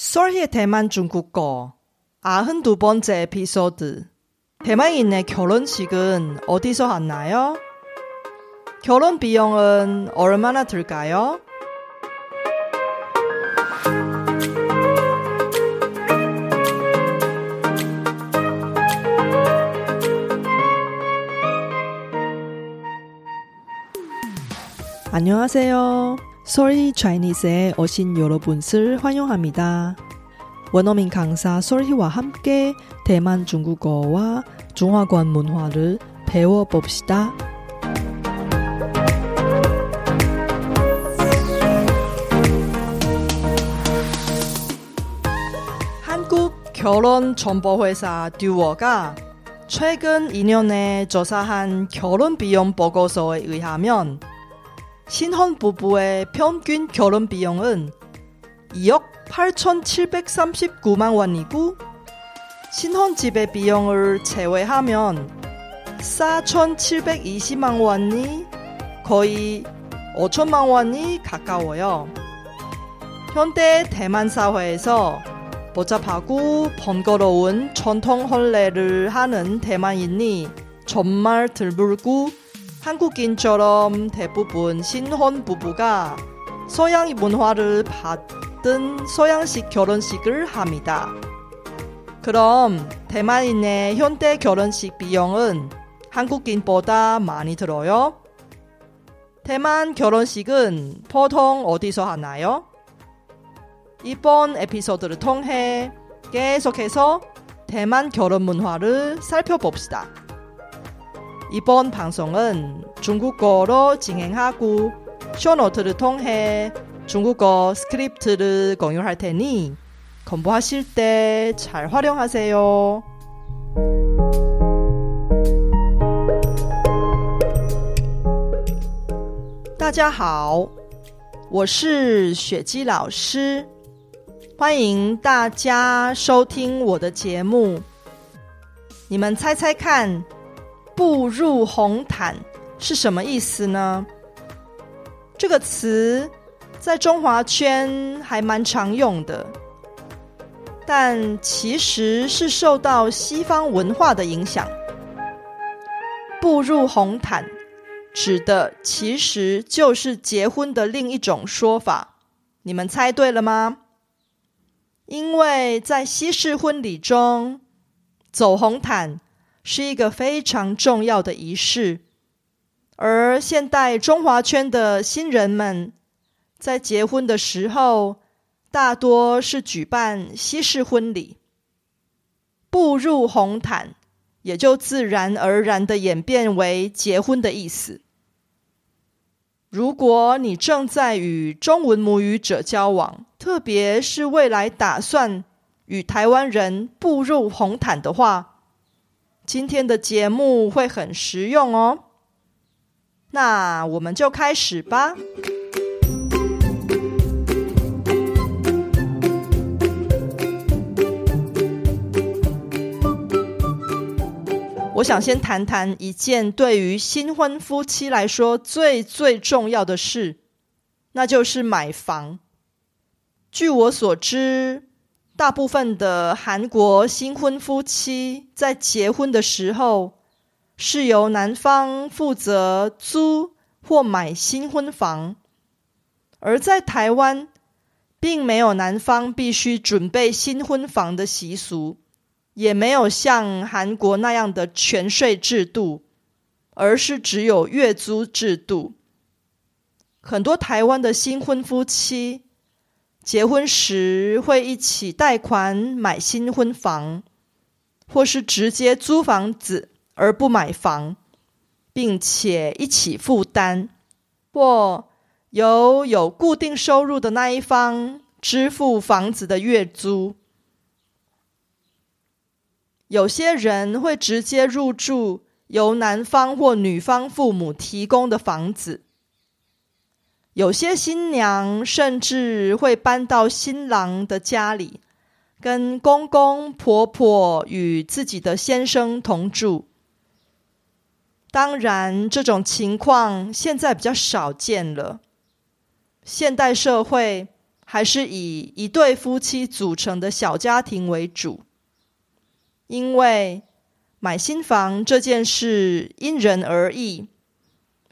설희의 대만 중국어 아흔두 번째 에피소드 대만인의 결혼식은 어디서 하나요? 결혼 비용은 얼마나 들까요? 안녕하세요. 솔희 차이니스에 오신 여러분을 환영합니다. 원어민 강사 솔희와 함께 대만 중국어와 중화권 문화를 배워봅시다. 한국 결혼 정보 회사 듀어가 최근 2년에 조사한 결혼 비용 보고서에 의하면 신혼 부부의 평균 결혼 비용은 2억 8,739만 원이고 신혼 집의 비용을 제외하면 4,720만 원이 거의 5천만 원이 가까워요. 현대 대만 사회에서 복잡하고 번거로운 전통 혼례를 하는 대만인이 정말 드물고 한국인처럼 대부분 신혼 부부가 서양 문화를 받은 서양식 결혼식을 합니다. 그럼 대만인의 현대 결혼식 비용은 한국인보다 많이 들어요? 대만 결혼식은 보통 어디서 하나요? 이번 에피소드를 통해 계속해서 대만 결혼 문화를 살펴봅시다. 이번 방송은 중국어로 진행하고 쇼노트를 통해 중국어 스크립트를 공유할 테니 공부하실 때 잘 활용하세요. 大家好，我是雪姬老师，欢迎大家收听我的节目。你们猜猜看， 步入红毯是什么意思呢？这个词在中华圈还蛮常用的，但其实是受到西方文化的影响。步入红毯指的其实就是结婚的另一种说法。你们猜对了吗？因为在西式婚礼中，走红毯是一个非常重要的仪式，而现代中华圈的新人们在结婚的时候，大多是举办西式婚礼，步入红毯，也就自然而然的演变为结婚的意思。如果你正在与中文母语者交往，特别是未来打算与台湾人步入红毯的话，今天的节目会很实用哦。那我们就开始吧。我想先谈谈一件对于新婚夫妻来说最最重要的事，那就是买房。据我所知，大部分的韩国新婚夫妻在结婚的时候，是由男方负责租或买新婚房，而在台湾，并没有男方必须准备新婚房的习俗。也没有像韩国那样的全税制度，而是只有月租制度。很多台湾的新婚夫妻结婚时会一起贷款买新婚房，或是直接租房子而不买房，并且一起负担，或由有固定收入的那一方支付房子的月租。有些人会直接入住由男方或女方父母提供的房子，有些新娘甚至会搬到新郎的家里，跟公公婆婆与自己的先生同住。当然，这种情况现在比较少见了。现代社会还是以一对夫妻组成的小家庭为主，因为买新房这件事因人而异，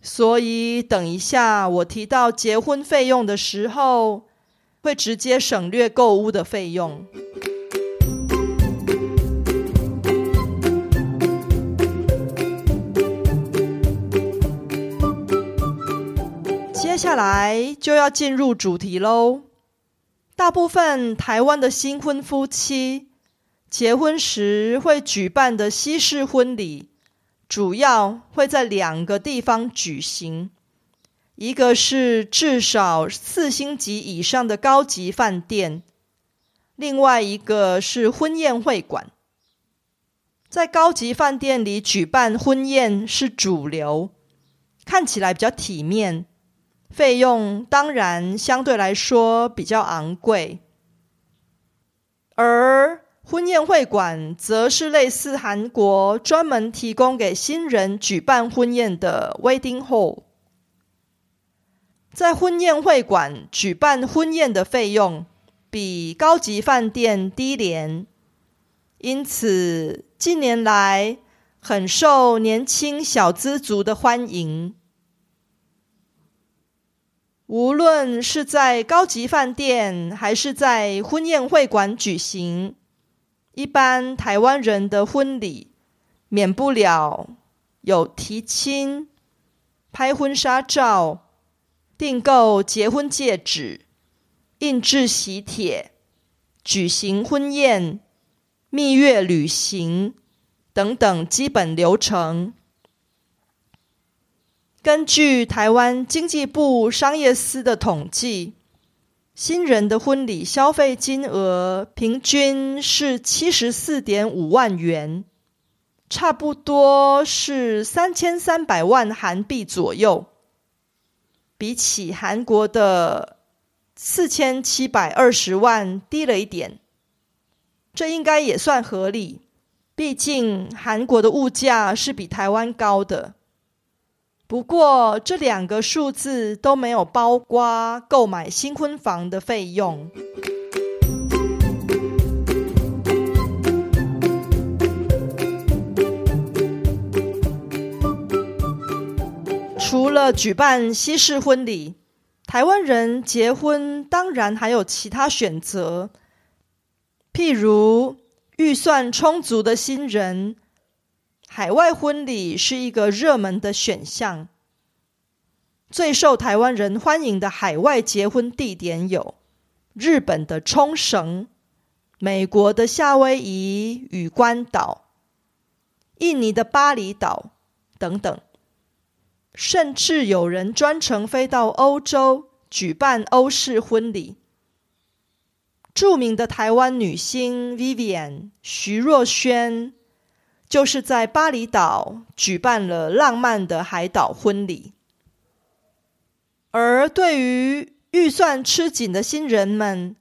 所以等一下我提到结婚费用的时候，会直接省略购屋的费用。接下来就要进入主题喽。大部分台湾的新婚夫妻结婚时会举办的西式婚礼，主要会在两个地方举行，一个是至少四星级以上的高级饭店，另外一个是婚宴会馆。在高级饭店里举办婚宴是主流，看起来比较体面。费用当然相对来说比较昂贵，而婚宴会馆则是类似韩国专门提供给新人举办婚宴的 wedding hall。在婚宴会馆举办婚宴的费用比高级饭店低廉，因此近年来很受年轻小资族的欢迎。无论是在高级饭店还是在婚宴会馆举行，一般台湾人的婚礼免不了有提亲、拍婚纱照、订购结婚戒指、印制喜帖、举行婚宴、蜜月旅行等等基本流程。根据台湾经济部商业司的统计，新人的婚礼消费金额平均是七十四点五万元，差不多是三千三百万韩币左右。比起韩国的四千七百二十万低了一点，这应该也算合理。毕竟韩国的物价是比台湾高的。不过，这两个数字都没有包括购买新婚房的费用。除了举办西式婚礼，台湾人结婚当然还有其他选择，譬如预算充足的新人。海外婚礼是一个热门的选项，最受台湾人欢迎的海外结婚地点有日本的冲绳、美国的夏威夷与关岛、印尼的巴厘岛等等，甚至有人专程飞到欧洲举办欧式婚礼。著名的台湾女星 Vivian 徐若瑄。就是在巴厘岛举办了浪漫的海岛婚礼，而对于预算吃紧的新人们，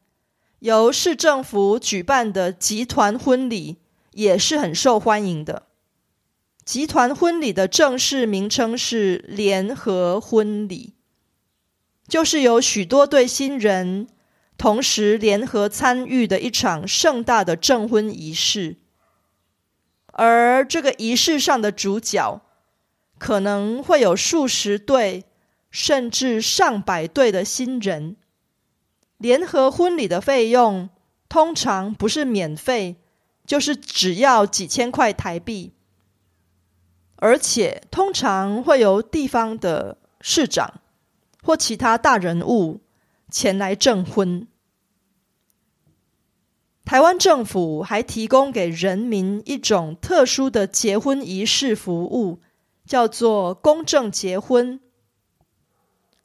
由市政府举办的集团婚礼也是很受欢迎的。集团婚礼的正式名称是联合婚礼，就是有许多对新人同时联合参与的一场盛大的证婚仪式。而这个仪式上的主角，可能会有数十对，甚至上百对的新人。联合婚礼的费用通常不是免费，就是只要几千块台币，而且通常会由地方的市长或其他大人物前来证婚。台湾政府还提供给人民一种特殊的结婚仪式服务，叫做公证结婚。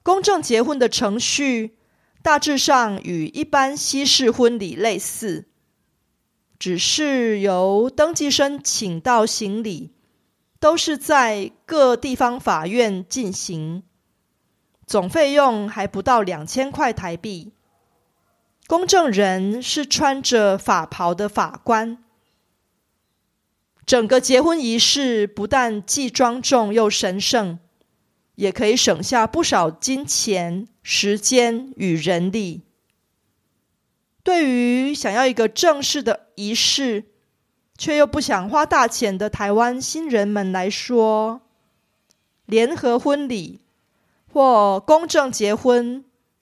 公证结婚的程序大致上与一般西式婚礼类似，只是由登记生请到行礼，都是在各地方法院进行，总费用还不到两千块台币。公证人是穿着法袍的法官。整个结婚仪式不但既庄重又神圣，也可以省下不少金钱、时间与人力。对于想要一个正式的仪式，却又不想花大钱的台湾新人们来说，联合婚礼或公证结婚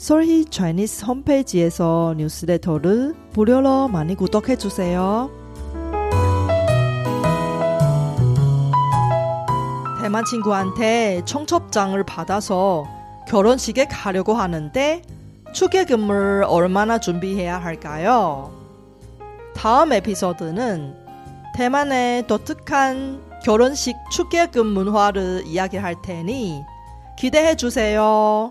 솔희 차이니스 홈페이지에서 뉴스레터를 무료로 많이 구독해 주세요. 대만 친구한테 청첩장을 받아서 결혼식에 가려고 하는데 축의금을 얼마나 준비해야 할까요? 다음 에피소드는 대만의 독특한 결혼식 축계금 문화를 이야기할 테니 기대해 주세요.